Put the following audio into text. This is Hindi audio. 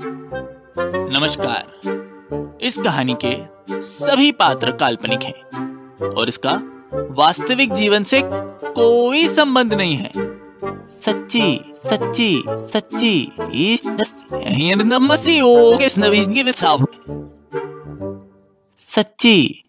नमस्कार। इस कहानी के सभी पात्र काल्पनिक हैं और इसका वास्तविक जीवन से कोई संबंध नहीं है। सच्ची सच्ची सच्ची ist das सच्ची।